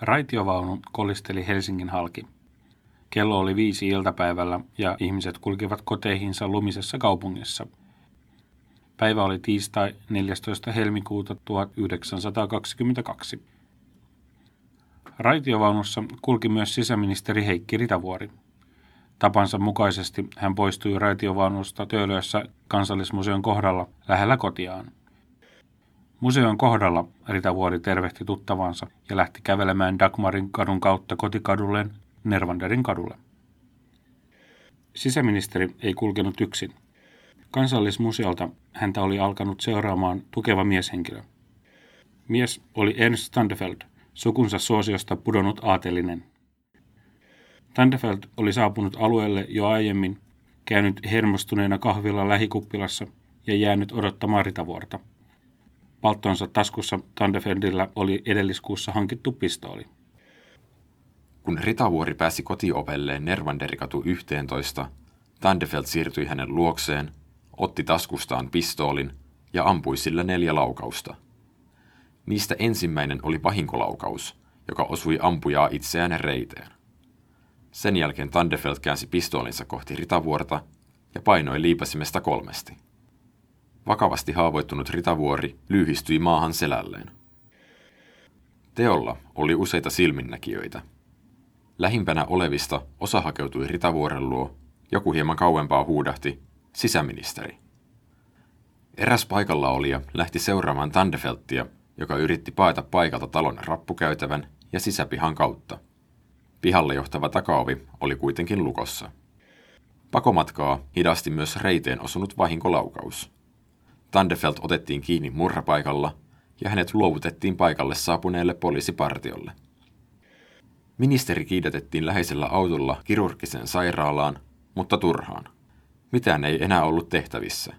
Raitiovaunu kolisteli Helsingin halki. Kello oli viisi iltapäivällä ja ihmiset kulkivat koteihinsa lumisessa kaupungissa. Päivä oli tiistai 14. helmikuuta 1922. Raitiovaunussa kulki myös sisäministeri Heikki Ritavuori. Tapansa mukaisesti hän poistui raitiovaunusta Töölössä kansallismuseon kohdalla lähellä kotiaan. Museon kohdalla Ritavuori tervehti tuttavansa ja lähti kävelemään Dagmarin kadun kautta kotikadulleen Nervanderin kadulle. Sisäministeri ei kulkenut yksin. Kansallismuseolta häntä oli alkanut seuraamaan tukeva mieshenkilö. Mies oli Ernst Standefeld, sukunsa suosiosta pudonnut aatelinen. Standefeld oli saapunut alueelle jo aiemmin, käynyt hermostuneena kahvilla lähikuppilassa ja jäänyt odottamaan ritavuorta. Palttonsa taskussa Tandefeldillä oli edelliskuussa hankittu pistooli. Kun Ritavuori pääsi kotiovelleen Nervanderikatu 11, Tandefeld siirtyi hänen luokseen, otti taskustaan pistoolin ja ampui sillä neljä laukausta. Niistä ensimmäinen oli vahinkolaukaus, joka osui ampujaa itseään reiteen. Sen jälkeen Tandefeld käänsi pistoolinsa kohti Ritavuorta ja painoi liipasimesta kolmesti. Vakavasti haavoittunut Ritavuori lyhistyi maahan selälleen. Teolla oli useita silminnäkijöitä. Lähimpänä olevista osa hakeutui Ritavuoren luo, joku hieman kauempaa huudahti, sisäministeri. Eräs paikalla olija lähti seuraamaan Tandefelttia, joka yritti paeta paikalta talon rappukäytävän ja sisäpihan kautta. Pihalle johtava takaovi oli kuitenkin lukossa. Pakomatkaa hidasti myös reiteen osunut vahinkolaukaus. Tandefelt otettiin kiinni murhapaikalla ja hänet luovutettiin paikalle saapuneelle poliisipartiolle. Ministeri kiidätettiin läheisellä autolla kirurgiseen sairaalaan, mutta turhaan. Mitään ei enää ollut tehtävissä.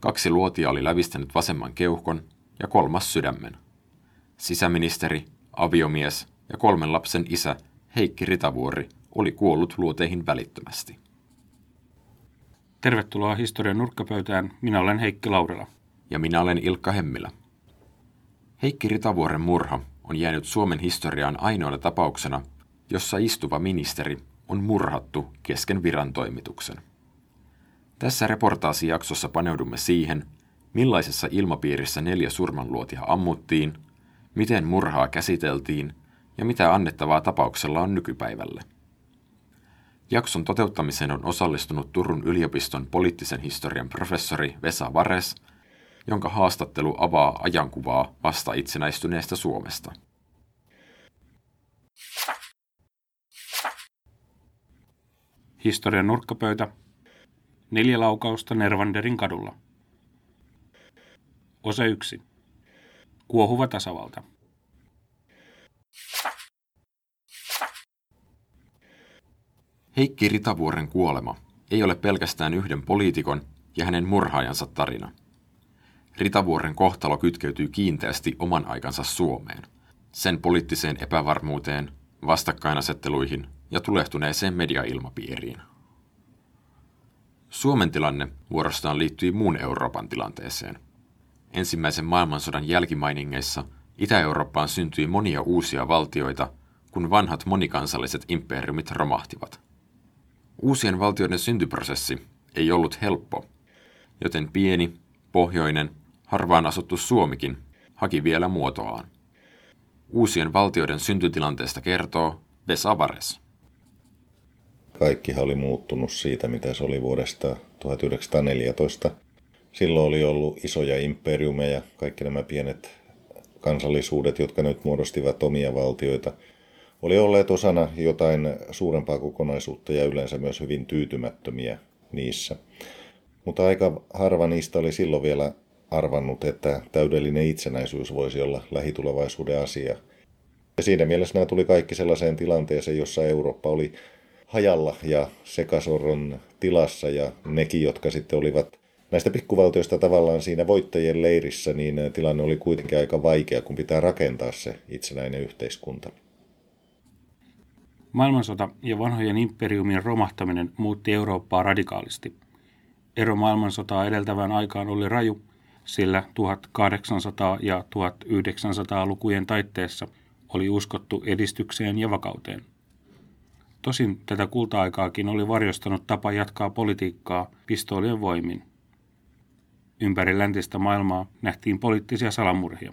Kaksi luotia oli lävistänyt vasemman keuhkon ja kolmas sydämen. Sisäministeri, aviomies ja kolmen lapsen isä Heikki Ritavuori oli kuollut luoteihin välittömästi. Tervetuloa historian nurkkapöytään. Minä olen Heikki Laurila. Ja minä olen Ilkka Hemmilä. Heikki Ritavuoren murha on jäänyt Suomen historiaan ainoana tapauksena, jossa istuva ministeri on murhattu kesken virantoimituksen. Tässä reportaasijaksossa paneudumme siihen, millaisessa ilmapiirissä neljä surmanluotia ammuttiin, miten murhaa käsiteltiin ja mitä annettavaa tapauksella on nykypäivälle. Jakson toteuttamiseen on osallistunut Turun yliopiston poliittisen historian professori Vesa Vares, jonka haastattelu avaa ajankuvaa vasta itsenäistyneestä Suomesta. Historian nurkkapöytä. Neljä laukausta Nervanderin kadulla. Osa 1. Kuohuva tasavalta. Heikki Ritavuoren kuolema ei ole pelkästään yhden poliitikon ja hänen murhaajansa tarina. Ritavuoren kohtalo kytkeytyy kiinteästi oman aikansa Suomeen, sen poliittiseen epävarmuuteen, vastakkainasetteluihin ja tulehtuneeseen mediailmapiiriin. Suomen tilanne vuorostaan liittyi muun Euroopan tilanteeseen. Ensimmäisen maailmansodan jälkimainingeissa Itä-Eurooppaan syntyi monia uusia valtioita, kun vanhat monikansalliset imperiumit romahtivat – Uusien valtioiden syntyprosessi ei ollut helppo, joten pieni, pohjoinen, harvaan asuttu Suomikin haki vielä muotoaan. Uusien valtioiden syntytilanteesta kertoo Vesa Vares. Kaikkihan oli muuttunut siitä, mitä se oli vuodesta 1914. Silloin oli ollut isoja imperiumeja, kaikki nämä pienet kansallisuudet, jotka nyt muodostivat omia valtioita – oli olleet osana jotain suurempaa kokonaisuutta ja yleensä myös hyvin tyytymättömiä niissä. Mutta aika harva niistä oli silloin vielä arvannut, että täydellinen itsenäisyys voisi olla lähitulevaisuuden asia. Ja siinä mielessä nämä tuli kaikki sellaiseen tilanteeseen, jossa Eurooppa oli hajalla ja sekasorron tilassa ja nekin, jotka sitten olivat näistä pikkuvaltioista tavallaan siinä voittajien leirissä, niin tilanne oli kuitenkin aika vaikea, kun pitää rakentaa se itsenäinen yhteiskunta. Maailmansota ja vanhojen imperiumien romahtaminen muutti Eurooppaa radikaalisti. Ero maailmansotaa edeltävään aikaan oli raju, sillä 1800- ja 1900-lukujen taitteessa oli uskottu edistykseen ja vakauteen. Tosin tätä kulta-aikaakin oli varjostanut tapa jatkaa politiikkaa pistoolien voimin. Ympäri läntistä maailmaa nähtiin poliittisia salamurhia.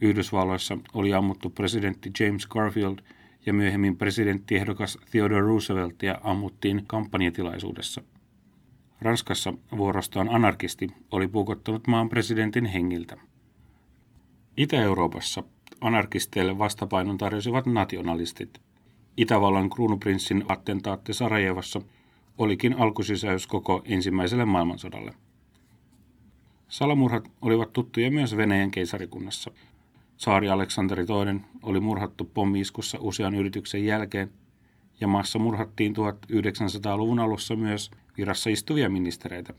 Yhdysvalloissa oli ammuttu presidentti James Garfield ja myöhemmin presidenttiehdokas Theodore Rooseveltia ammuttiin kampanjatilaisuudessa. Ranskassa vuorostaan anarkisti oli puukottanut maan presidentin hengiltä. Itä-Euroopassa anarkisteille vastapainon tarjosivat nationalistit. Itävallan kruunuprinssin attentaatti Sarajevassa olikin alkusysäys koko ensimmäiselle maailmansodalle. Salamurhat olivat tuttuja myös Venäjän keisarikunnassa. Saari Aleksanteri II oli murhattu pommiiskussa usean yrityksen jälkeen, ja maassa murhattiin 1900-luvun alussa myös virassa istuvia ministereitä.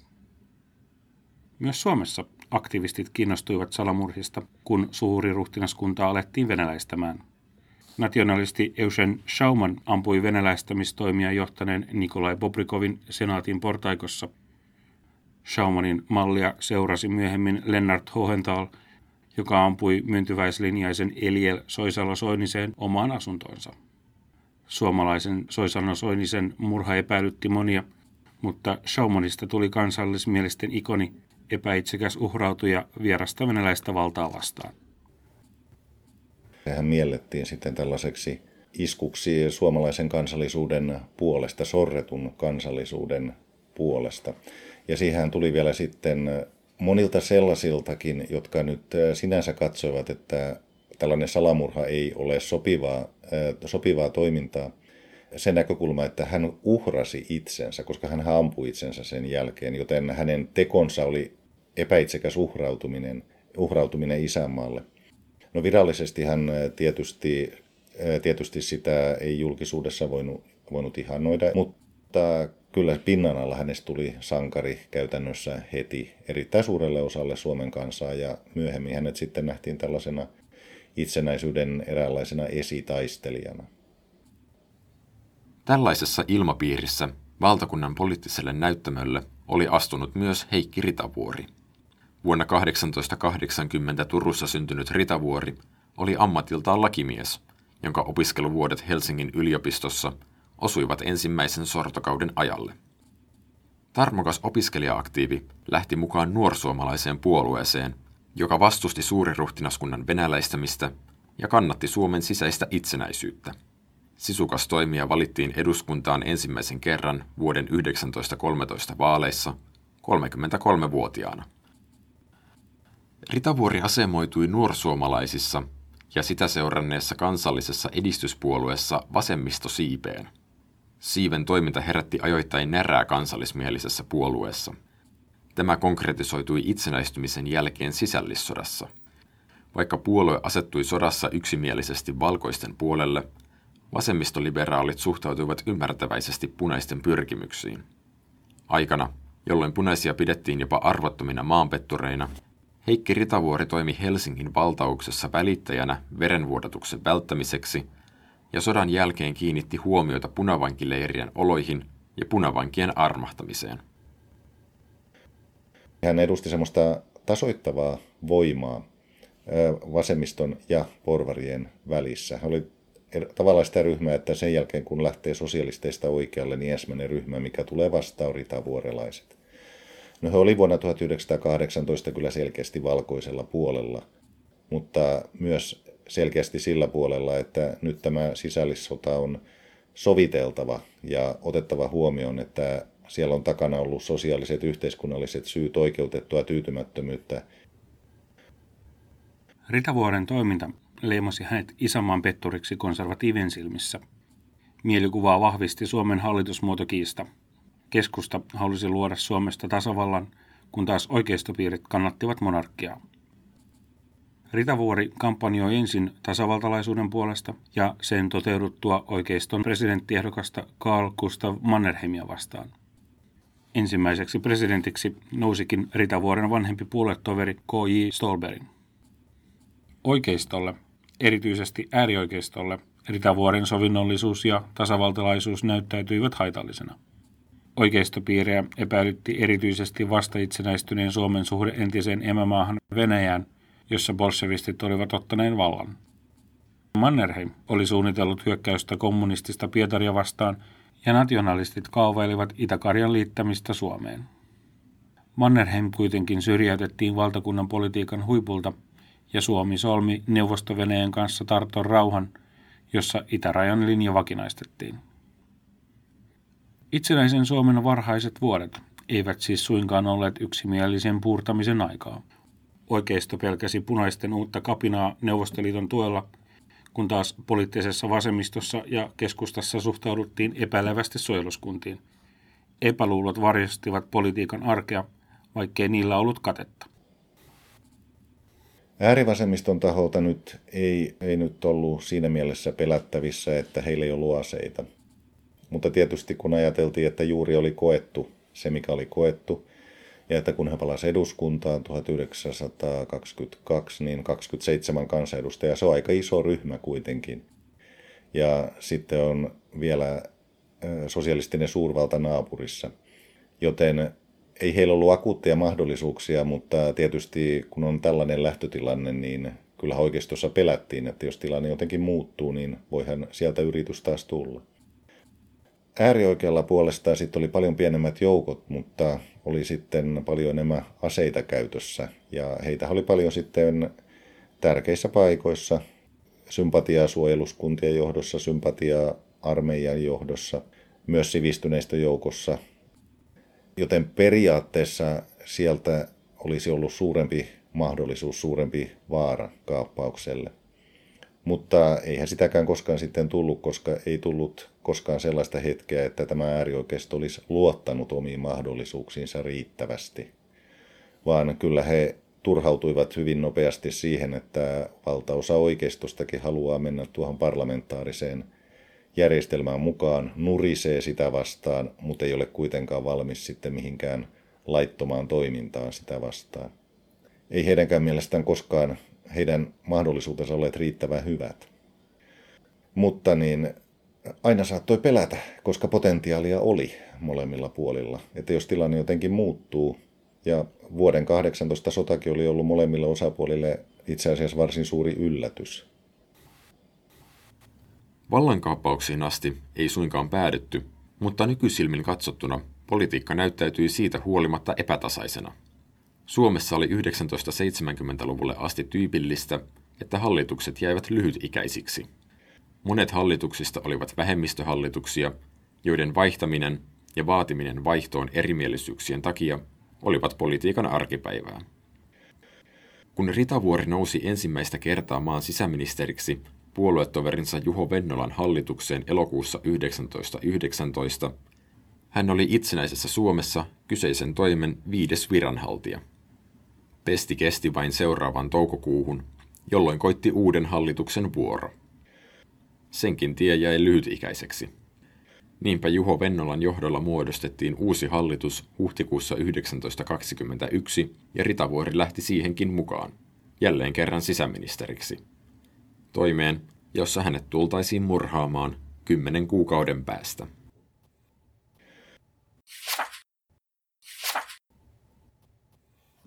Myös Suomessa aktivistit kiinnostuivat salamurhista, kun suuri ruhtinaskunta alettiin venäläistämään. Nationalisti Eugen Schauman ampui venäläistämistoimia johtaneen Nikolai Bobrikovin senaatin portaikossa. Schaumanin mallia seurasi myöhemmin Lennart Hohenthal, joka ampui myöntyväislinjaisen Eliel Soisalo Soiniseen omaan asuntoonsa. Suomalaisen Soisano Soinisen murha epäilytti monia, mutta Schaumanista tuli kansallismielisten ikoni, epäitsekäs uhrautuja vierasta venäläistä valtaa vastaan. Hän miellettiin sitten tällaiseksi iskuksi suomalaisen kansallisuuden puolesta, sorretun kansallisuuden puolesta. Ja siihen tuli vielä sitten monilta sellaisiltakin, jotka nyt sinänsä katsoivat, että tällainen salamurha ei ole sopivaa, sopivaa toimintaa. Sen näkökulma, että hän uhrasi itsensä, koska hän ampui itsensä sen jälkeen, joten hänen tekonsa oli epäitsekäs uhrautuminen, uhrautuminen isänmaalle. No virallisesti hän tietysti, tietysti sitä ei julkisuudessa voinut, voinut ihannoida, mutta kyllä pinnan alla hänestä tuli sankari käytännössä heti erittäin suurelle osalle Suomen kansaa ja myöhemmin hänet sitten nähtiin tällaisena itsenäisyyden eräänlaisena esitaistelijana. Tällaisessa ilmapiirissä valtakunnan poliittiselle näyttämölle oli astunut myös Heikki Ritavuori. Vuonna 1880 Turussa syntynyt Ritavuori oli ammatiltaan lakimies, jonka opiskeluvuodet Helsingin yliopistossa osuivat ensimmäisen sortokauden ajalle. Tarmokas opiskelija-aktiivi lähti mukaan nuorsuomalaiseen puolueeseen, joka vastusti suuriruhtinaskunnan venäläistämistä ja kannatti Suomen sisäistä itsenäisyyttä. Sisukas toimija valittiin eduskuntaan ensimmäisen kerran vuoden 1913 vaaleissa 33-vuotiaana. Ritavuori asemoitui nuorsuomalaisissa ja sitä seuranneessa kansallisessa edistyspuolueessa vasemmisto siipeen. Siiven toiminta herätti ajoittain närää kansallismielisessä puolueessa. Tämä konkretisoitui itsenäistymisen jälkeen sisällissodassa. Vaikka puolue asettui sodassa yksimielisesti valkoisten puolelle, vasemmistoliberaalit suhtautuivat ymmärtäväisesti punaisten pyrkimyksiin. Aikana, jolloin punaisia pidettiin jopa arvottomina maanpettureina, Heikki Ritavuori toimi Helsingin valtauksessa välittäjänä verenvuodatuksen välttämiseksi ja sodan jälkeen kiinnitti huomiota punavankileirien oloihin ja punavankien armahtamiseen. Hän edusti semmoista tasoittavaa voimaa vasemmiston ja porvarien välissä. Hän oli tavallaan sitä ryhmää, että sen jälkeen kun lähtee sosialisteista oikealle, niin ensimmäinen ryhmä, mikä tulee vastaan, on ritavuorelaiset. No he oli vuonna 1918 kyllä selkeästi valkoisella puolella, mutta myös selkeästi sillä puolella, että nyt tämä sisällissota on soviteltava ja otettava huomioon, että siellä on takana ollut sosiaaliset yhteiskunnalliset syyt oikeutettua tyytymättömyyttä. Ritavuoren toiminta leimasi hänet isänmaan petturiksi konservatiivien silmissä. Mielikuvaa vahvisti Suomen hallitusmuotokiista – Keskusta halusi luoda Suomesta tasavallan, kun taas oikeistopiirit kannattivat monarkiaa. Ritavuori kampanjoi ensin tasavaltalaisuuden puolesta ja sen toteuduttua oikeiston presidenttiehdokasta Karl Gustav Mannerheimia vastaan. Ensimmäiseksi presidentiksi nousikin Ritavuoren vanhempi puoluetoveri K.J. Stolberin. Oikeistolle, erityisesti äärioikeistolle, Ritavuoren sovinnollisuus ja tasavaltalaisuus näyttäytyivät haitallisena. Oikeistopiirejä epäilytti erityisesti vasta itsenäistyneen Suomen suhde entiseen emämaahan Venäjään, jossa bolshevistit olivat ottaneen vallan. Mannerheim oli suunnitellut hyökkäystä kommunistista Pietaria vastaan ja nationalistit kaavailivat Itä-Karjan liittämistä Suomeen. Mannerheim kuitenkin syrjäytettiin valtakunnan politiikan huipulta ja Suomi solmi Neuvostoveneen kanssa Tarton rauhan, jossa itärajan linja vakinaistettiin. Itsenäisen Suomen varhaiset vuodet eivät siis suinkaan olleet yksimielisen puurtamisen aikaa. Oikeisto pelkäsi punaisten uutta kapinaa Neuvostoliiton tuella, kun taas poliittisessa vasemmistossa ja keskustassa suhtauduttiin epäilevästi suojeluskuntiin. Epäluulot varjostivat politiikan arkea, vaikkei niillä ollut katetta. Äärivasemmiston taholta nyt ei, ei nyt ollut siinä mielessä pelättävissä, että heillä ei ollut aseita. Mutta tietysti kun ajateltiin, että juuri oli koettu se, mikä oli koettu, ja että kun hän palasi eduskuntaan 1922, niin 27 kansanedustajaa, se on aika iso ryhmä kuitenkin. Ja sitten on vielä sosialistinen suurvalta naapurissa. Joten ei heillä ollut akuutteja mahdollisuuksia, mutta tietysti kun on tällainen lähtötilanne, niin kyllä oikeistossa pelättiin, että jos tilanne jotenkin muuttuu, niin voihan sieltä yritys taas tulla. Äärioikealla puolestaan sitten oli paljon pienemmät joukot, mutta oli sitten paljon enemmän aseita käytössä. Ja heitä oli paljon sitten tärkeissä paikoissa, sympatiaa suojeluskuntien johdossa, sympatiaa armeijan johdossa, myös sivistyneistä joukossa. Joten periaatteessa sieltä olisi ollut suurempi mahdollisuus, suurempi vaara kaappaukselle. Mutta eihän sitäkään koskaan sitten tullut, koska ei tullut koskaan sellaista hetkeä, että tämä äärioikeisto olisi luottanut omiin mahdollisuuksiinsa riittävästi. Vaan kyllä he turhautuivat hyvin nopeasti siihen, että valtaosa oikeistostakin haluaa mennä tuohon parlamentaariseen järjestelmään mukaan, nurisee sitä vastaan, mutta ei ole kuitenkaan valmis sitten mihinkään laittomaan toimintaan sitä vastaan. Ei heidänkään mielestään koskaan heidän mahdollisuutensa olleet riittävän hyvät. Mutta niin aina saattoi pelätä, koska potentiaalia oli molemmilla puolilla. Että jos tilanne jotenkin muuttuu, ja vuoden 18 sotakin oli ollut molemmille osapuolille itse asiassa varsin suuri yllätys. Vallankaappauksiin asti ei suinkaan päädytty, mutta nykysilmin katsottuna politiikka näyttäytyi siitä huolimatta epätasaisena – Suomessa oli 1970-luvulle asti tyypillistä, että hallitukset jäivät lyhytikäisiksi. Monet hallituksista olivat vähemmistöhallituksia, joiden vaihtaminen ja vaatiminen vaihtoon erimielisyyksien takia olivat politiikan arkipäivää. Kun Ritavuori nousi ensimmäistä kertaa maan sisäministeriksi puoluetoverinsa Juho Vennolan hallitukseen elokuussa 1919, hän oli itsenäisessä Suomessa kyseisen toimen viides viranhaltija – Pesti kesti vain seuraavan toukokuuhun, jolloin koitti uuden hallituksen vuoro. Senkin tie jäi lyhytikäiseksi. Niinpä Juho Vennolan johdolla muodostettiin uusi hallitus huhtikuussa 1921 ja Ritavuori lähti siihenkin mukaan, jälleen kerran sisäministeriksi. Toimeen, jossa hänet tultaisiin murhaamaan kymmenen kuukauden päästä.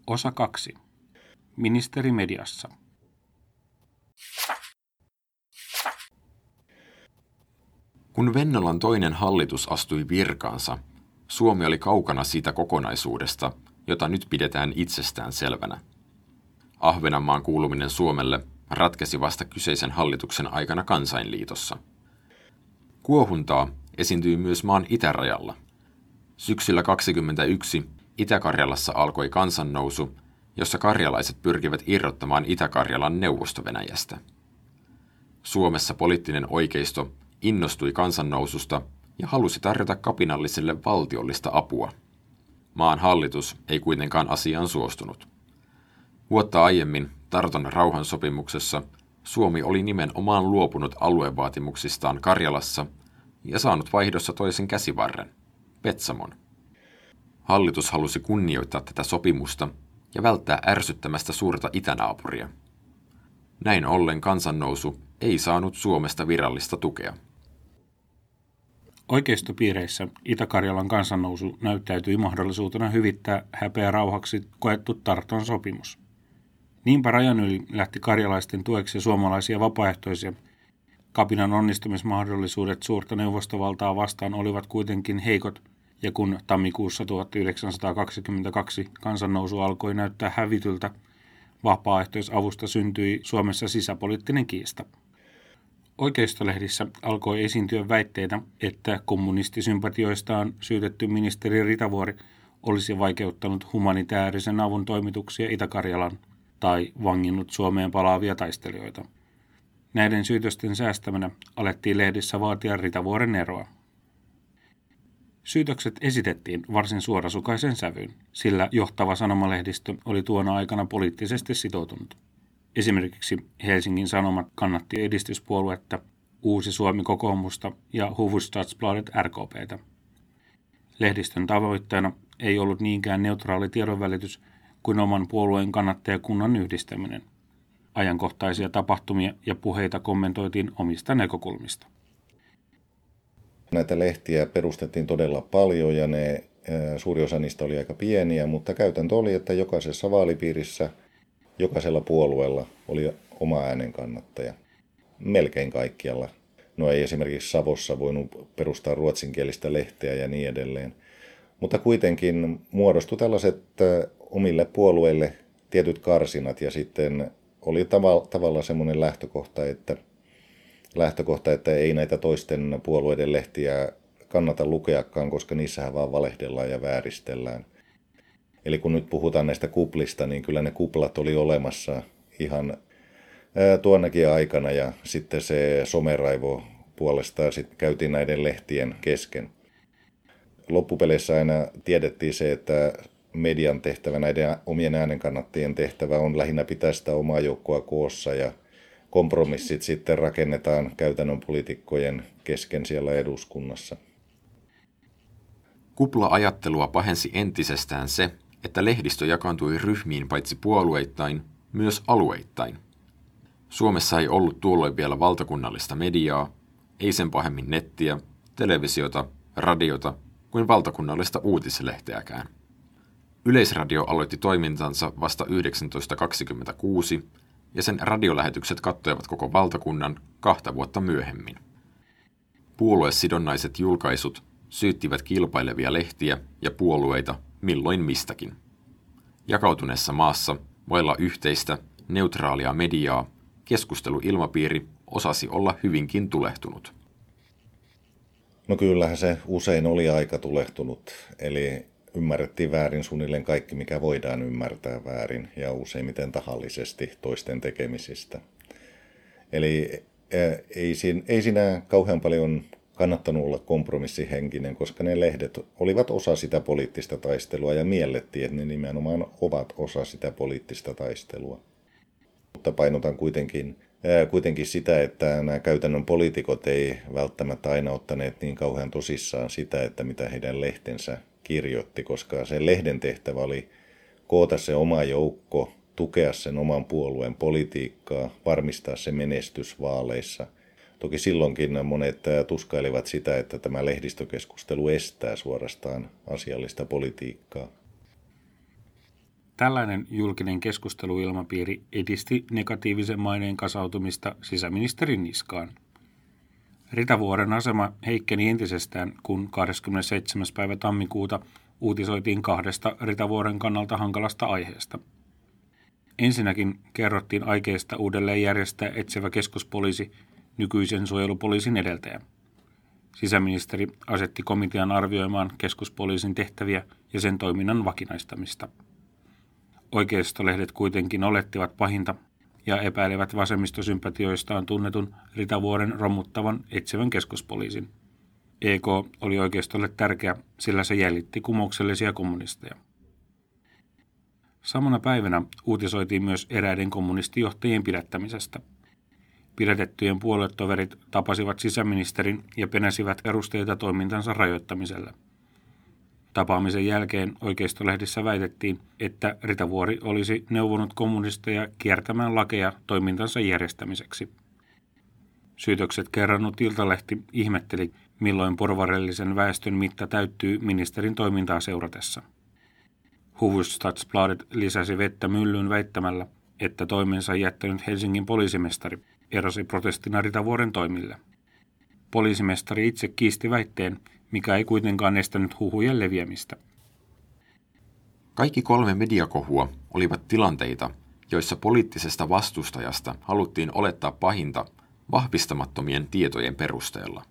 Osa 2. Ministeri mediassa. Kun Vennolan toinen hallitus astui virkaansa, Suomi oli kaukana siitä kokonaisuudesta, jota nyt pidetään itsestään selvänä. Ahvenanmaan kuuluminen Suomelle ratkesi vasta kyseisen hallituksen aikana kansainliitossa. Kuohuntaa esiintyi myös maan itärajalla. Syksyllä 21 Itä-Karjalassa alkoi kansannousu, jossa karjalaiset pyrkivät irrottamaan Itä-Karjalan neuvostovenäjästä. Suomessa poliittinen oikeisto innostui kansannoususta ja halusi tarjota kapinalliselle valtiollista apua. Maan hallitus ei kuitenkaan asiaan suostunut. Vuotta aiemmin Tarton rauhansopimuksessa Suomi oli nimenomaan luopunut aluevaatimuksistaan Karjalassa ja saanut vaihdossa toisen käsivarren, Petsamon. Hallitus halusi kunnioittaa tätä sopimusta ja välttää ärsyttämästä suurta itänaapuria. Näin ollen kansannousu ei saanut Suomesta virallista tukea. Oikeistopiireissä Itä-Karjalan kansannousu näyttäytyi mahdollisuutena hyvittää häpeä rauhaksi koettu Tarton sopimus. Niinpä rajan yli lähti karjalaisten tueksi suomalaisia vapaaehtoisia, Kapinan onnistumismahdollisuudet suurta neuvostovaltaa vastaan olivat kuitenkin heikot, ja kun tammikuussa 1922 kansannousu alkoi näyttää hävityltä, vapaaehtoisavusta syntyi Suomessa sisäpoliittinen kiista. Oikeistolehdissä alkoi esiintyä väitteitä, että kommunistisympatioistaan syytetty ministeri Ritavuori olisi vaikeuttanut humanitaarisen avun toimituksia Itä-Karjalan tai vanginnut Suomeen palaavia taistelijoita. Näiden syytösten säästämänä alettiin lehdissä vaatia Ritavuoren eroa. Syytökset esitettiin varsin suorasukaisen sävyyn, sillä johtava sanomalehdistö oli tuona aikana poliittisesti sitoutunut. Esimerkiksi Helsingin Sanomat kannatti edistyspuoluetta, Uusi Suomi kokoomusta ja Hufvudstadsbladet RKPtä. Lehdistön tavoitteena ei ollut niinkään neutraali tiedonvälitys kuin oman puolueen kannattajakunnan yhdistäminen. Ajankohtaisia tapahtumia ja puheita kommentoitiin omista näkökulmista. Näitä lehtiä perustettiin todella paljon ja ne, suuri osa niistä oli aika pieniä, mutta käytäntö oli, että jokaisessa vaalipiirissä, jokaisella puolueella oli oma äänen kannattaja. Melkein kaikkialla. No ei esimerkiksi Savossa voinut perustaa ruotsinkielistä lehteä ja niin edelleen. Mutta kuitenkin muodostui tällaiset omille puolueille tietyt karsinat ja sitten oli tavalla, tavalla semmoinen lähtökohta, että lähtökohta, että ei näitä toisten puolueiden lehtiä kannata lukeakaan, koska niissähän vaan valehdellaan ja vääristellään. Eli kun nyt puhutaan näistä kuplista, niin kyllä ne kuplat oli olemassa ihan tuonnakin aikana ja sitten se someraivo puolestaan sitten käytiin näiden lehtien kesken. Loppupeleissä aina tiedettiin se, että median tehtävä, näiden omien äänenkannattajien tehtävä on lähinnä pitää sitä omaa joukkoa koossa ja kompromissit sitten rakennetaan käytännön poliitikkojen kesken siellä eduskunnassa. Kupla-ajattelua pahensi entisestään se, että lehdistö jakaantui ryhmiin paitsi puolueittain, myös alueittain. Suomessa ei ollut tuolloin vielä valtakunnallista mediaa, ei sen pahemmin nettiä, televisiota, radiota kuin valtakunnallista uutislehteäkään. Yleisradio aloitti toimintansa vasta 1926 ja sen radiolähetykset kattoivat koko valtakunnan kahta vuotta myöhemmin. Puoluesidonnaiset julkaisut syyttivät kilpailevia lehtiä ja puolueita milloin mistäkin. Jakautuneessa maassa vailla yhteistä, neutraalia mediaa keskusteluilmapiiri osasi olla hyvinkin tulehtunut. No kyllähän se usein oli aika tulehtunut, eli ymmärrettiin väärin suunnilleen kaikki, mikä voidaan ymmärtää väärin ja useimmiten tahallisesti toisten tekemisistä. Eli ei siinä, ei siinä kauhean paljon kannattanut olla kompromissihenkinen, koska ne lehdet olivat osa sitä poliittista taistelua ja miellettiin, että ne nimenomaan ovat osa sitä poliittista taistelua. Mutta painotan kuitenkin, kuitenkin sitä, että nämä käytännön poliitikot ei välttämättä aina ottaneet niin kauhean tosissaan sitä, että mitä heidän lehtensä kirjoitti, koska se lehden tehtävä oli koota se oma joukko, tukea sen oman puolueen politiikkaa, varmistaa se menestys vaaleissa. Toki silloinkin monet tuskailivat sitä, että tämä lehdistökeskustelu estää suorastaan asiallista politiikkaa. Tällainen julkinen keskusteluilmapiiri edisti negatiivisen maineen kasautumista sisäministerin niskaan – Ritavuoren asema heikkeni entisestään, kun 27. päivä tammikuuta uutisoitiin kahdesta Ritavuoren kannalta hankalasta aiheesta. Ensinnäkin kerrottiin aikeista uudelleen järjestää etsivä keskuspoliisi nykyisen suojelupoliisin edeltäjä. Sisäministeri asetti komitean arvioimaan keskuspoliisin tehtäviä ja sen toiminnan vakinaistamista. Oikeistolehdet kuitenkin olettivat pahinta ja epäilevät vasemmistosympatioistaan tunnetun Ritavuoren romuttavan etsivän keskuspoliisin. EK oli oikeistolle tärkeä, sillä se jäljitti kumouksellisia kommunisteja. Samana päivänä uutisoitiin myös eräiden kommunistijohtajien pidättämisestä. Pidätettyjen puoluetoverit tapasivat sisäministerin ja penäsivät perusteita toimintansa rajoittamiselle – Tapaamisen jälkeen oikeistolehdissä väitettiin, että Ritavuori olisi neuvonut kommunisteja kiertämään lakeja toimintansa järjestämiseksi. Syytökset kerrannut Iltalehti ihmetteli, milloin porvarellisen väestön mitta täyttyy ministerin toimintaa seuratessa. Hufvudstadsbladet lisäsi vettä myllyyn väittämällä, että toimensa jättänyt Helsingin poliisimestari erosi protestina Ritavuoren toimille. Poliisimestari itse kiisti väitteen, mikä ei kuitenkaan estänyt huhujen leviämistä. Kaikki kolme mediakohua olivat tilanteita, joissa poliittisesta vastustajasta haluttiin olettaa pahinta vahvistamattomien tietojen perusteella.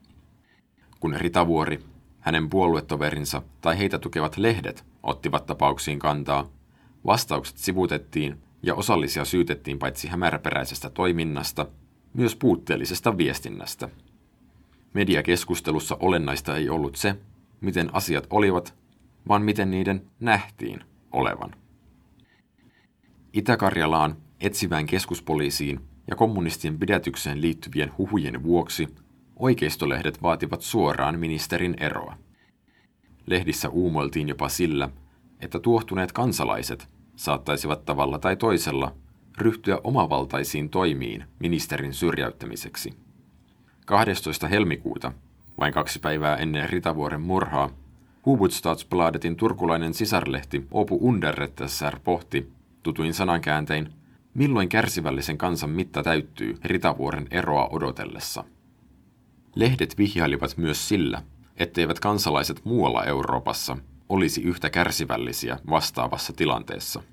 Kun Ritavuori, hänen puoluetoverinsa tai heitä tukevat lehdet ottivat tapauksiin kantaa, vastaukset sivutettiin ja osallisia syytettiin paitsi hämäräperäisestä toiminnasta, myös puutteellisesta viestinnästä. Mediakeskustelussa olennaista ei ollut se, miten asiat olivat, vaan miten niiden nähtiin olevan. Itä-Karjalaan etsivään keskuspoliisiin ja kommunistien pidätykseen liittyvien huhujen vuoksi oikeistolehdet vaativat suoraan ministerin eroa. Lehdissä uumoiltiin jopa sillä, että tuohtuneet kansalaiset saattaisivat tavalla tai toisella ryhtyä omavaltaisiin toimiin ministerin syrjäyttämiseksi. 12. helmikuuta, vain kaksi päivää ennen Ritavuoren murhaa, Huvudstadsbladetin turkulainen sisarlehti Opu Underrättelser pohti, tutuin sanankääntein, milloin kärsivällisen kansan mitta täyttyy Ritavuoren eroa odotellessa. Lehdet vihjailivat myös sillä, etteivät kansalaiset muualla Euroopassa olisi yhtä kärsivällisiä vastaavassa tilanteessa.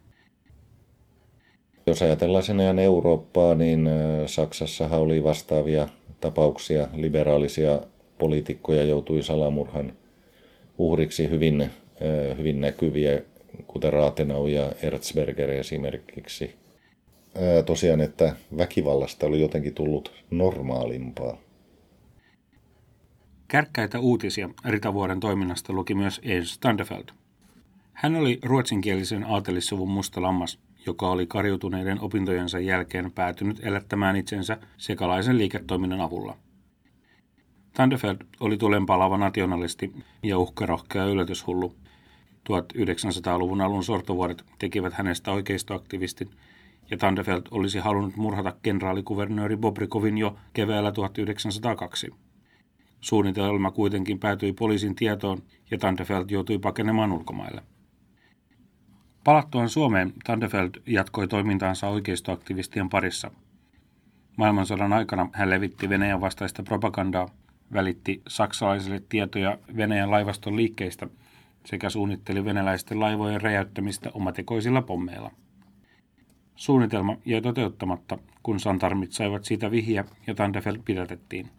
Jos ajatellaan sen ajan Eurooppaa, niin Saksassahan oli vastaavia tapauksia. Liberaalisia poliitikkoja joutui salamurhan uhriksi hyvin, hyvin näkyviä, kuten Raatenau ja Erzberger esimerkiksi. Tosiaan, että väkivallasta oli jotenkin tullut normaalimpaa. Kärkkäitä uutisia Ritavuoren toiminnasta luki myös Ernst Standefeld. Hän oli ruotsinkielisen aatelissuvun musta lammas, joka oli kariutuneiden opintojensa jälkeen päätynyt elättämään itsensä sekalaisen liiketoiminnan avulla. Tandefeld oli tulenpalava nationalisti ja uhkarohkea yllätyshullu. 1900-luvun alun sortovuodet tekivät hänestä oikeistoaktivistin, ja Tandefeld olisi halunnut murhata kenraalikuvernööri Bobrikovin jo keväällä 1902. Suunnitelma kuitenkin päätyi poliisin tietoon ja Tandefeld joutui pakenemaan ulkomaille. Palattuaan Suomeen Tandefeld jatkoi toimintaansa oikeistoaktivistien parissa. Maailmansodan aikana hän levitti Venäjän vastaista propagandaa, välitti saksalaisille tietoja Venäjän laivaston liikkeistä sekä suunnitteli venäläisten laivojen räjäyttämistä omatekoisilla pommeilla. Suunnitelma jäi toteuttamatta, kun santarmit saivat siitä vihjä ja Tandefeld pidätettiin.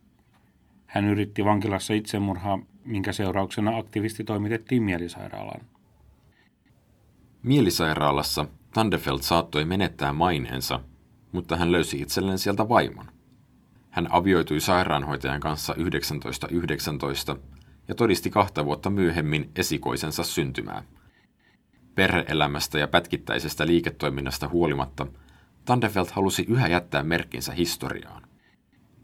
Hän yritti vankilassa itsemurhaa, minkä seurauksena aktivisti toimitettiin mielisairaalaan. Mielisairaalassa Tandefeld saattoi menettää maineensa, mutta hän löysi itselleen sieltä vaimon. Hän avioitui sairaanhoitajan kanssa 1919 ja todisti kahta vuotta myöhemmin esikoisensa syntymää. Perheelämästä ja pätkittäisestä liiketoiminnasta huolimatta Tandefeld halusi yhä jättää merkkinsä historiaan.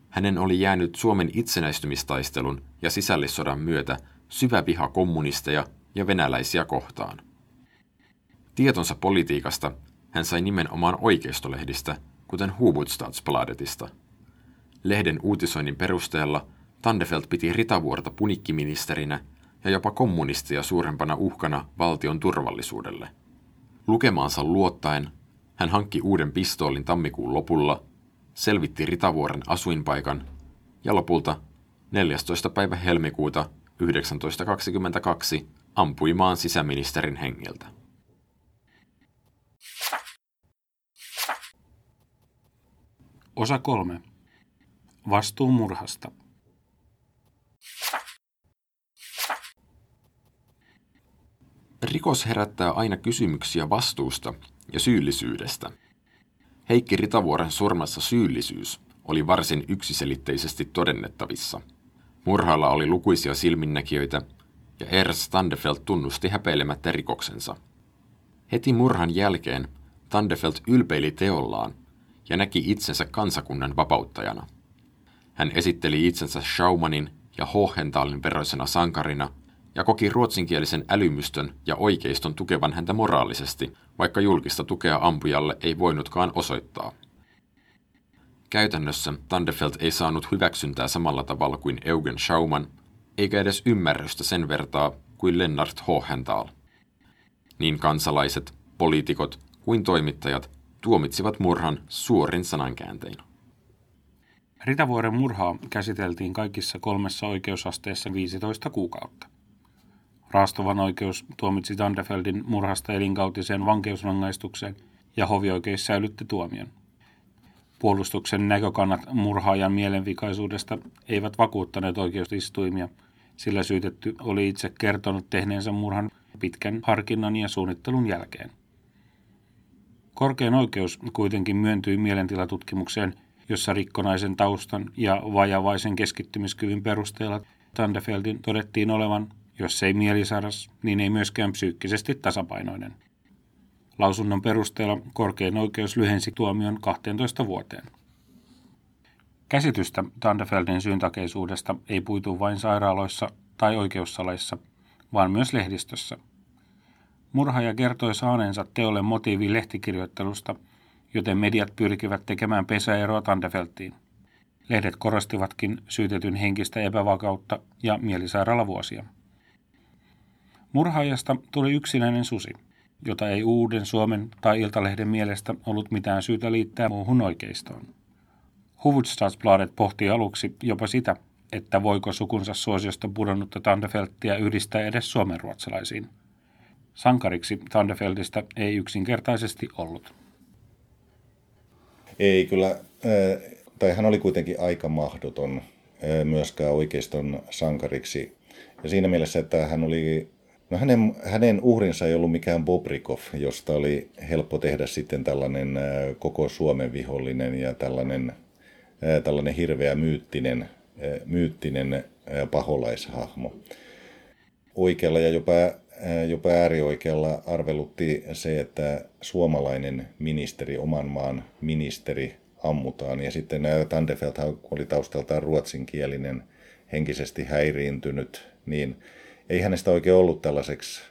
Hänen oli jäänyt Suomen itsenäistymistaistelun ja sisällissodan myötä syvä viha kommunisteja ja venäläisiä kohtaan. Tietonsa politiikasta hän sai nimenomaan oikeistolehdistä, kuten Hufvudstadsbladetista. Lehden uutisoinnin perusteella Tandefeld piti Ritavuorta punikkiministerinä ja jopa kommunistia suurempana uhkana valtion turvallisuudelle. Lukemaansa luottaen hän hankki uuden pistoolin tammikuun lopulla, selvitti Ritavuoren asuinpaikan ja lopulta 14. päivä helmikuuta 1922 ampui maan sisäministerin hengeltä. Osa kolme. Vastuu murhasta. Rikos herättää aina kysymyksiä vastuusta ja syyllisyydestä. Heikki Ritavuoren surmassa syyllisyys oli varsin yksiselitteisesti todennettavissa. Murhalla oli lukuisia silminnäkijöitä ja Ernst Tandefeld tunnusti häpeilemättä rikoksensa. Heti murhan jälkeen Tandefeld ylpeili teollaan ja näki itsensä kansakunnan vapauttajana. Hän esitteli itsensä Schaumanin ja Hohenthalin veroisena sankarina ja koki ruotsinkielisen älymystön ja oikeiston tukevan häntä moraalisesti, vaikka julkista tukea ampujalle ei voinutkaan osoittaa. Käytännössä Tandefeld ei saanut hyväksyntää samalla tavalla kuin Eugen Schauman, eikä edes ymmärrystä sen vertaa kuin Lennart Hohenthal. Niin kansalaiset, poliitikot kuin toimittajat tuomitsivat murhan suorin sanankääntein. Ritavuoren murhaa käsiteltiin kaikissa kolmessa oikeusasteessa 15 kuukautta. Raastovan oikeus tuomitsi Dandefeldin murhasta elinkautiseen vankeusrangaistukseen ja hovioikeus säilytti tuomion. Puolustuksen näkökannat murhaajan mielenvikaisuudesta eivät vakuuttaneet oikeusistuimia, sillä syytetty oli itse kertonut tehneensä murhan pitkän harkinnan ja suunnittelun jälkeen. Korkein oikeus kuitenkin myöntyi mielentilatutkimukseen, jossa rikkonaisen taustan ja vajavaisen keskittymiskyvyn perusteella Tandefeldin todettiin olevan, jos ei mielisaras, niin ei myöskään psyykkisesti tasapainoinen. Lausunnon perusteella korkein oikeus lyhensi tuomion 12 vuoteen. Käsitystä Tandefeldin syyntakeisuudesta ei puitu vain sairaaloissa tai oikeussaleissa, vaan myös lehdistössä. Murhaaja kertoi saaneensa teolle motiivi lehtikirjoittelusta, joten mediat pyrkivät tekemään pesäeroa Tandefeltiin. Lehdet korostivatkin syytetyn henkistä epävakautta ja mielisairaalavuosia. Murhaajasta tuli yksinäinen susi – jota ei Uuden Suomen tai Iltalehden mielestä ollut mitään syytä liittää muuhun oikeistoon. Hufvudstadsbladet pohti aluksi jopa sitä, että voiko sukunsa suosiosta pudonnutta Tandefelttiä yhdistää edes suomenruotsalaisiin. Sankariksi Tandefeldistä ei yksinkertaisesti ollut. Ei kyllä, tai hän oli kuitenkin aika mahdoton myöskään oikeiston sankariksi. Ja siinä mielessä, että hän oli No hänen, hänen uhrinsa ei ollut mikään Bobrikov, josta oli helppo tehdä sitten tällainen koko Suomen vihollinen ja tällainen, tällainen hirveä myyttinen, myyttinen paholaishahmo. Oikealla ja jopa, jopa äärioikealla arvelutti se, että suomalainen ministeri, oman maan ministeri ammutaan. Ja sitten Tandefeld oli taustaltaan ruotsinkielinen, henkisesti häiriintynyt, niin – ei hänestä oikein ollut tällaiseksi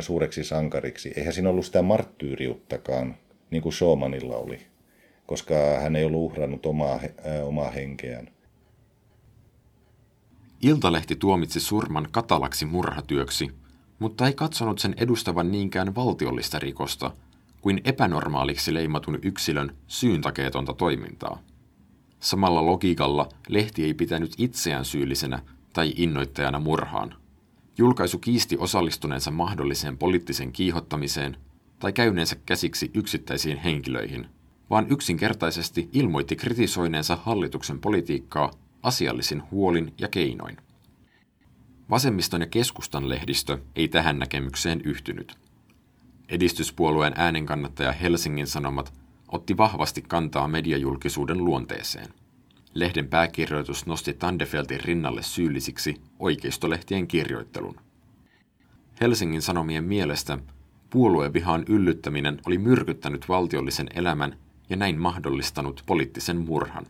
suureksi sankariksi. Eihän siinä ollut sitä marttyyriuttakaan, niin kuin Showmanilla oli, koska hän ei ollut uhrannut omaa, omaa henkeään. Iltalehti tuomitsi surman katalaksi murhatyöksi, mutta ei katsonut sen edustavan niinkään valtiollista rikosta kuin epänormaaliksi leimatun yksilön syyntakeetonta toimintaa. Samalla logiikalla lehti ei pitänyt itseään syyllisenä tai innoittajana murhaan – Julkaisu kiisti osallistuneensa mahdolliseen poliittiseen kiihottamiseen tai käyneensä käsiksi yksittäisiin henkilöihin, vaan yksinkertaisesti ilmoitti kritisoineensa hallituksen politiikkaa asiallisin huolin ja keinoin. Vasemmiston ja keskustan lehdistö ei tähän näkemykseen yhtynyt. Edistyspuolueen äänenkannattaja Helsingin Sanomat otti vahvasti kantaa mediajulkisuuden luonteeseen – Lehden pääkirjoitus nosti Tandefeltin rinnalle syyllisiksi oikeistolehtien kirjoittelun. Helsingin Sanomien mielestä puoluevihaan yllyttäminen oli myrkyttänyt valtiollisen elämän ja näin mahdollistanut poliittisen murhan.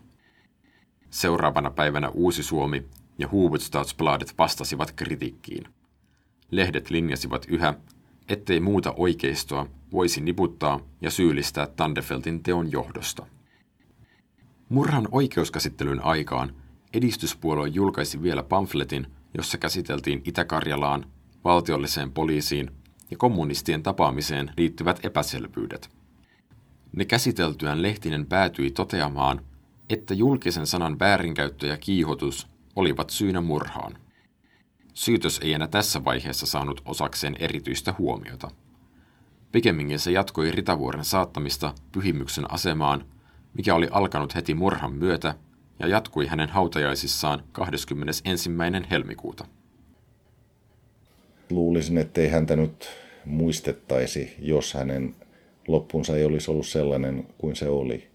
Seuraavana päivänä Uusi Suomi ja Hufvudstadsbladet vastasivat kritiikkiin. Lehdet linjasivat yhä, ettei muuta oikeistoa voisi niputtaa ja syyllistää Tandefeltin teon johdosta. Murhan oikeuskäsittelyn aikaan edistyspuolue julkaisi vielä pamfletin, jossa käsiteltiin Itä-Karjalaan, valtiolliseen poliisiin ja kommunistien tapaamiseen liittyvät epäselvyydet. Ne käsiteltyään Lehtinen päätyi toteamaan, että julkisen sanan väärinkäyttö ja kiihotus olivat syynä murhaan. Syytös ei enää tässä vaiheessa saanut osakseen erityistä huomiota. Pikemminkin se jatkoi Ritavuoren saattamista pyhimyksen asemaan mikä oli alkanut heti murhan myötä ja jatkui hänen hautajaisissaan 21. helmikuuta. Luulisin, ettei häntä nyt muistettaisi, jos hänen loppunsa ei olisi ollut sellainen kuin se oli.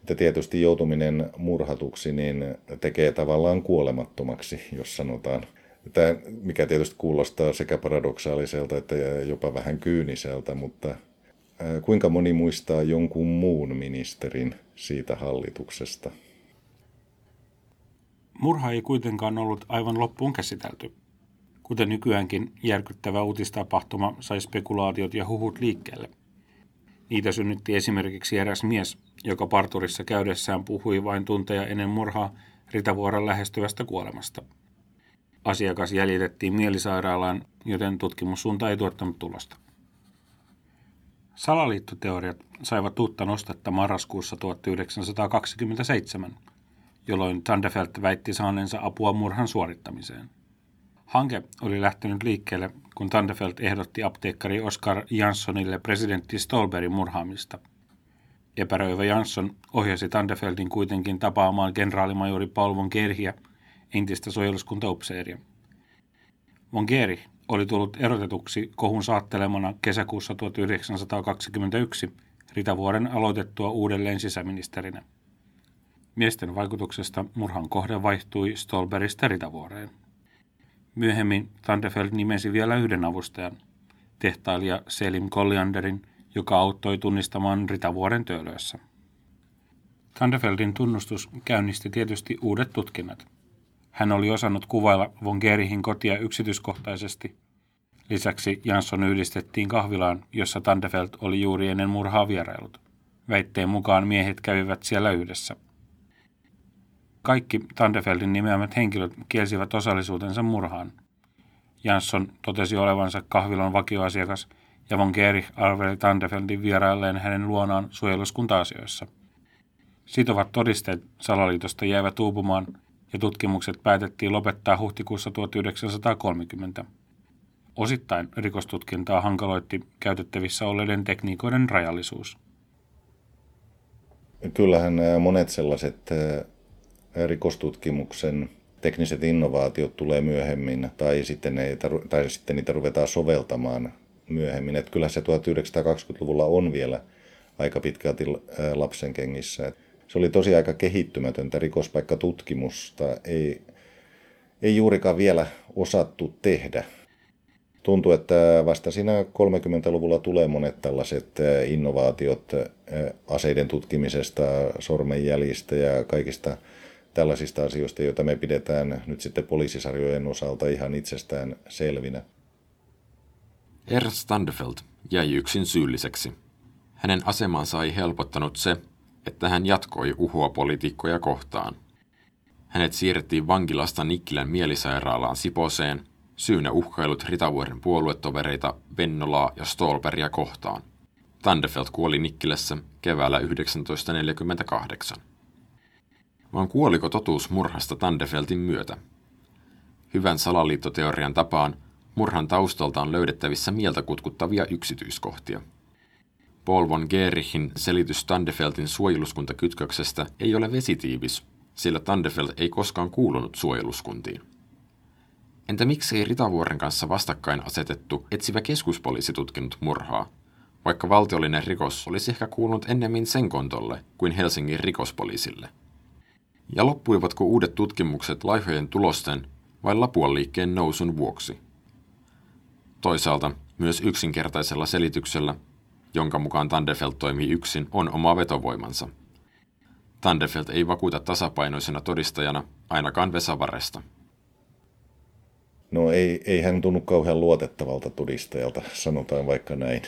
Että tietysti joutuminen murhatuksi niin tekee tavallaan kuolemattomaksi, jos sanotaan. Tämä, mikä tietysti kuulostaa sekä paradoksaaliselta että jopa vähän kyyniseltä, mutta kuinka moni muistaa jonkun muun ministerin siitä hallituksesta? Murha ei kuitenkaan ollut aivan loppuun käsitelty. Kuten nykyäänkin järkyttävä uutistapahtuma sai spekulaatiot ja huhut liikkeelle. Niitä synnytti esimerkiksi eräs mies, joka parturissa käydessään puhui vain tunteja ennen murhaa Ritavuoren lähestyvästä kuolemasta. Asiakas jäljitettiin mielisairaalaan, joten tutkimussuunta ei tuottanut tulosta. Salaliittoteoriat saivat uutta nostetta marraskuussa 1927, jolloin Tandefeld väitti saaneensa apua murhan suorittamiseen. Hanke oli lähtenyt liikkeelle, kun Tandefeld ehdotti apteekkari Oskar Janssonille presidentti Stolberin murhaamista. Epäröivä Jansson ohjasi Tandefeldin kuitenkin tapaamaan kenraalimajori Paul von Gerhiä, entistä suojeluskuntaupseeria. Von Geri oli tullut erotetuksi kohun saattelemana kesäkuussa 1921 Ritavuoren aloitettua uudelleen sisäministerinä. Miesten vaikutuksesta murhan kohde vaihtui Stolberista Ritavuoreen. Myöhemmin Tandefeld nimesi vielä yhden avustajan, tehtailija Selim Kollianderin, joka auttoi tunnistamaan Ritavuoren töölössä. Tandefeldin tunnustus käynnisti tietysti uudet tutkinnat. Hän oli osannut kuvailla von Gerihin kotia yksityiskohtaisesti. Lisäksi Jansson yhdistettiin kahvilaan, jossa Tandefeld oli juuri ennen murhaa vierailut. Väitteen mukaan miehet kävivät siellä yhdessä – kaikki Tandefeldin nimeämät henkilöt kielsivät osallisuutensa murhaan. Jansson totesi olevansa kahvilan vakioasiakas ja von Gerich arveli Tandefeldin vierailleen hänen luonaan suojeluskunta-asioissa. Sitovat todisteet salaliitosta jäivät uupumaan ja tutkimukset päätettiin lopettaa huhtikuussa 1930. Osittain rikostutkintaa hankaloitti käytettävissä olleiden tekniikoiden rajallisuus. Kyllähän monet sellaiset rikostutkimuksen tekniset innovaatiot tulee myöhemmin tai sitten, ne, tai sitten niitä ruvetaan soveltamaan myöhemmin. Että kyllä se 1920-luvulla on vielä aika pitkälti lapsen kengissä. Se oli tosi aika kehittymätöntä rikospaikkatutkimusta. Ei, ei juurikaan vielä osattu tehdä. Tuntuu, että vasta siinä 30-luvulla tulee monet tällaiset innovaatiot aseiden tutkimisesta, sormenjäljistä ja kaikista tällaisista asioista, joita me pidetään nyt sitten poliisisarjojen osalta ihan itsestään selvinä. Ernst Standefeld jäi yksin syylliseksi. Hänen asemansa ei helpottanut se, että hän jatkoi uhua poliitikkoja kohtaan. Hänet siirrettiin vankilasta Nikkilän mielisairaalaan Siposeen, syynä uhkailut Ritavuoren puoluetovereita Vennolaa ja Stolperia kohtaan. Tandefeld kuoli Nikkilässä keväällä 1948 vaan kuoliko totuus murhasta Tandefeltin myötä? Hyvän salaliittoteorian tapaan murhan taustalta on löydettävissä mieltä kutkuttavia yksityiskohtia. Paul von Gerichin selitys Tandefeltin suojeluskuntakytköksestä ei ole vesitiivis, sillä Tandefeld ei koskaan kuulunut suojeluskuntiin. Entä miksi ei Ritavuoren kanssa vastakkain asetettu etsivä keskuspoliisi tutkinut murhaa, vaikka valtiollinen rikos olisi ehkä kuulunut ennemmin sen kontolle kuin Helsingin rikospoliisille? Ja loppuivatko uudet tutkimukset laihojen tulosten vai Lapuan liikkeen nousun vuoksi? Toisaalta myös yksinkertaisella selityksellä, jonka mukaan Tandefeld toimii yksin, on oma vetovoimansa. Tandefeld ei vakuuta tasapainoisena todistajana ainakaan Vesavaresta. No ei, ei hän tunnu kauhean luotettavalta todistajalta, sanotaan vaikka näin.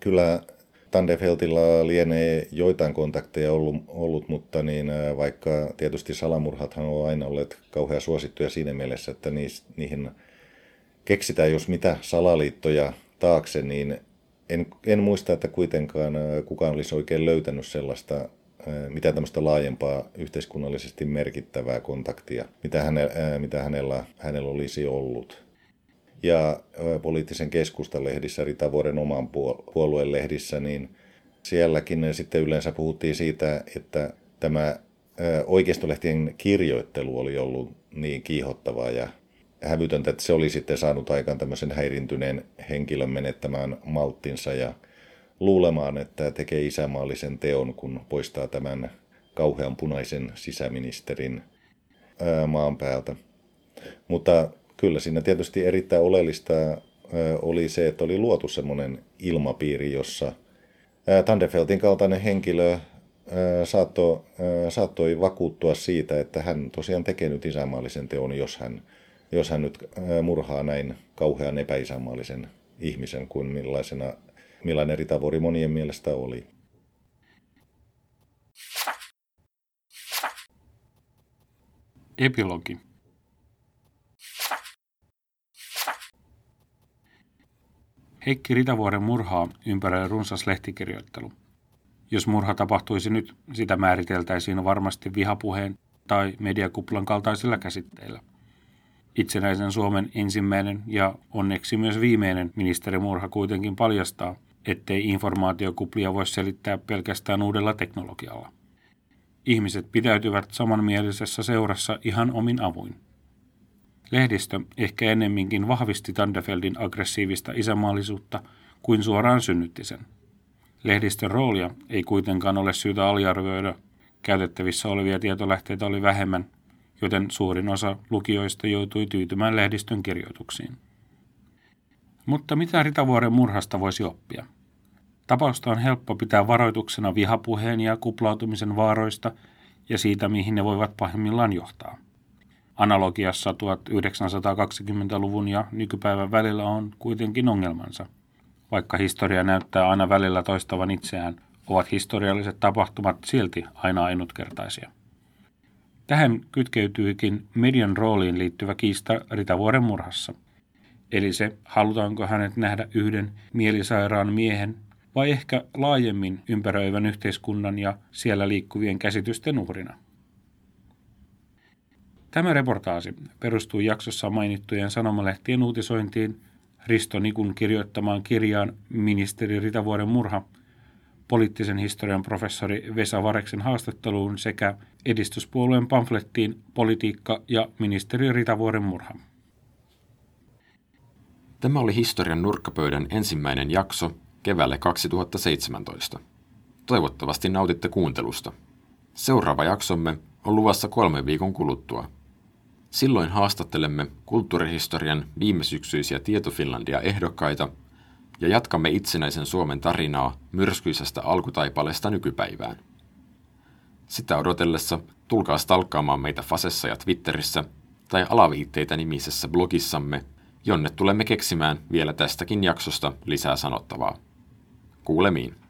Kyllä Tandefeltilla lienee joitain kontakteja ollut, ollut mutta niin, vaikka tietysti salamurhathan on aina olleet kauhean suosittuja siinä mielessä, että niihin keksitään jos mitä salaliittoja taakse, niin en, en muista, että kuitenkaan kukaan olisi oikein löytänyt sellaista mitä tämmöistä laajempaa yhteiskunnallisesti merkittävää kontaktia, mitä, hänellä, mitä hänellä, hänellä olisi ollut. Ja poliittisen keskustalehdissä, Ritavuoren oman puolueen lehdissä, niin sielläkin sitten yleensä puhuttiin siitä, että tämä oikeistolehtien kirjoittelu oli ollut niin kiihottavaa ja hävytöntä, että se oli sitten saanut aikaan tämmöisen häirintyneen henkilön menettämään malttinsa ja luulemaan, että tekee isämaallisen teon, kun poistaa tämän kauhean punaisen sisäministerin maan päältä. Mutta kyllä siinä tietysti erittäin oleellista oli se, että oli luotu semmoinen ilmapiiri, jossa Tandefeltin kaltainen henkilö saattoi, saattoi vakuuttua siitä, että hän tosiaan tekee nyt isänmaallisen teon, jos hän, jos hän nyt murhaa näin kauhean epäisänmaallisen ihmisen kuin millaisena, millainen Ritavori monien mielestä oli. Epilogi Heikki Ritavuoren murhaa ympäröi runsas lehtikirjoittelu. Jos murha tapahtuisi nyt, sitä määriteltäisiin varmasti vihapuheen tai mediakuplan kaltaisilla käsitteillä. Itsenäisen Suomen ensimmäinen ja onneksi myös viimeinen ministerimurha kuitenkin paljastaa, ettei informaatiokuplia voi selittää pelkästään uudella teknologialla. Ihmiset pitäytyvät samanmielisessä seurassa ihan omin avuin. Lehdistö ehkä ennemminkin vahvisti Tandefeldin aggressiivista isämaallisuutta kuin suoraan synnytti sen. Lehdistön roolia ei kuitenkaan ole syytä aliarvioida. Käytettävissä olevia tietolähteitä oli vähemmän, joten suurin osa lukijoista joutui tyytymään lehdistön kirjoituksiin. Mutta mitä Ritavuoren murhasta voisi oppia? Tapausta on helppo pitää varoituksena vihapuheen ja kuplautumisen vaaroista ja siitä, mihin ne voivat pahimmillaan johtaa. Analogiassa 1920-luvun ja nykypäivän välillä on kuitenkin ongelmansa. Vaikka historia näyttää aina välillä toistavan itseään, ovat historialliset tapahtumat silti aina ainutkertaisia. Tähän kytkeytyykin median rooliin liittyvä kiista Ritavuoren murhassa. Eli se, halutaanko hänet nähdä yhden mielisairaan miehen vai ehkä laajemmin ympäröivän yhteiskunnan ja siellä liikkuvien käsitysten uhrina. Tämä reportaasi perustuu jaksossa mainittujen sanomalehtien uutisointiin, Risto Nikun kirjoittamaan kirjaan Ministeri Ritavuoren murha, poliittisen historian professori Vesa Vareksen haastatteluun sekä edistyspuolueen pamflettiin Politiikka ja ministeri Ritavuoren murha. Tämä oli historian nurkkapöydän ensimmäinen jakso keväälle 2017. Toivottavasti nautitte kuuntelusta. Seuraava jaksomme on luvassa kolmen viikon kuluttua. Silloin haastattelemme kulttuurihistorian viimesyksyisiä Tietofinlandia ehdokkaita ja jatkamme itsenäisen Suomen tarinaa myrskyisestä alkutaipaleesta nykypäivään. Sitä odotellessa tulkaa stalkkaamaan meitä Fasessa ja Twitterissä tai alaviitteitä nimisessä blogissamme, jonne tulemme keksimään vielä tästäkin jaksosta lisää sanottavaa. Kuulemiin.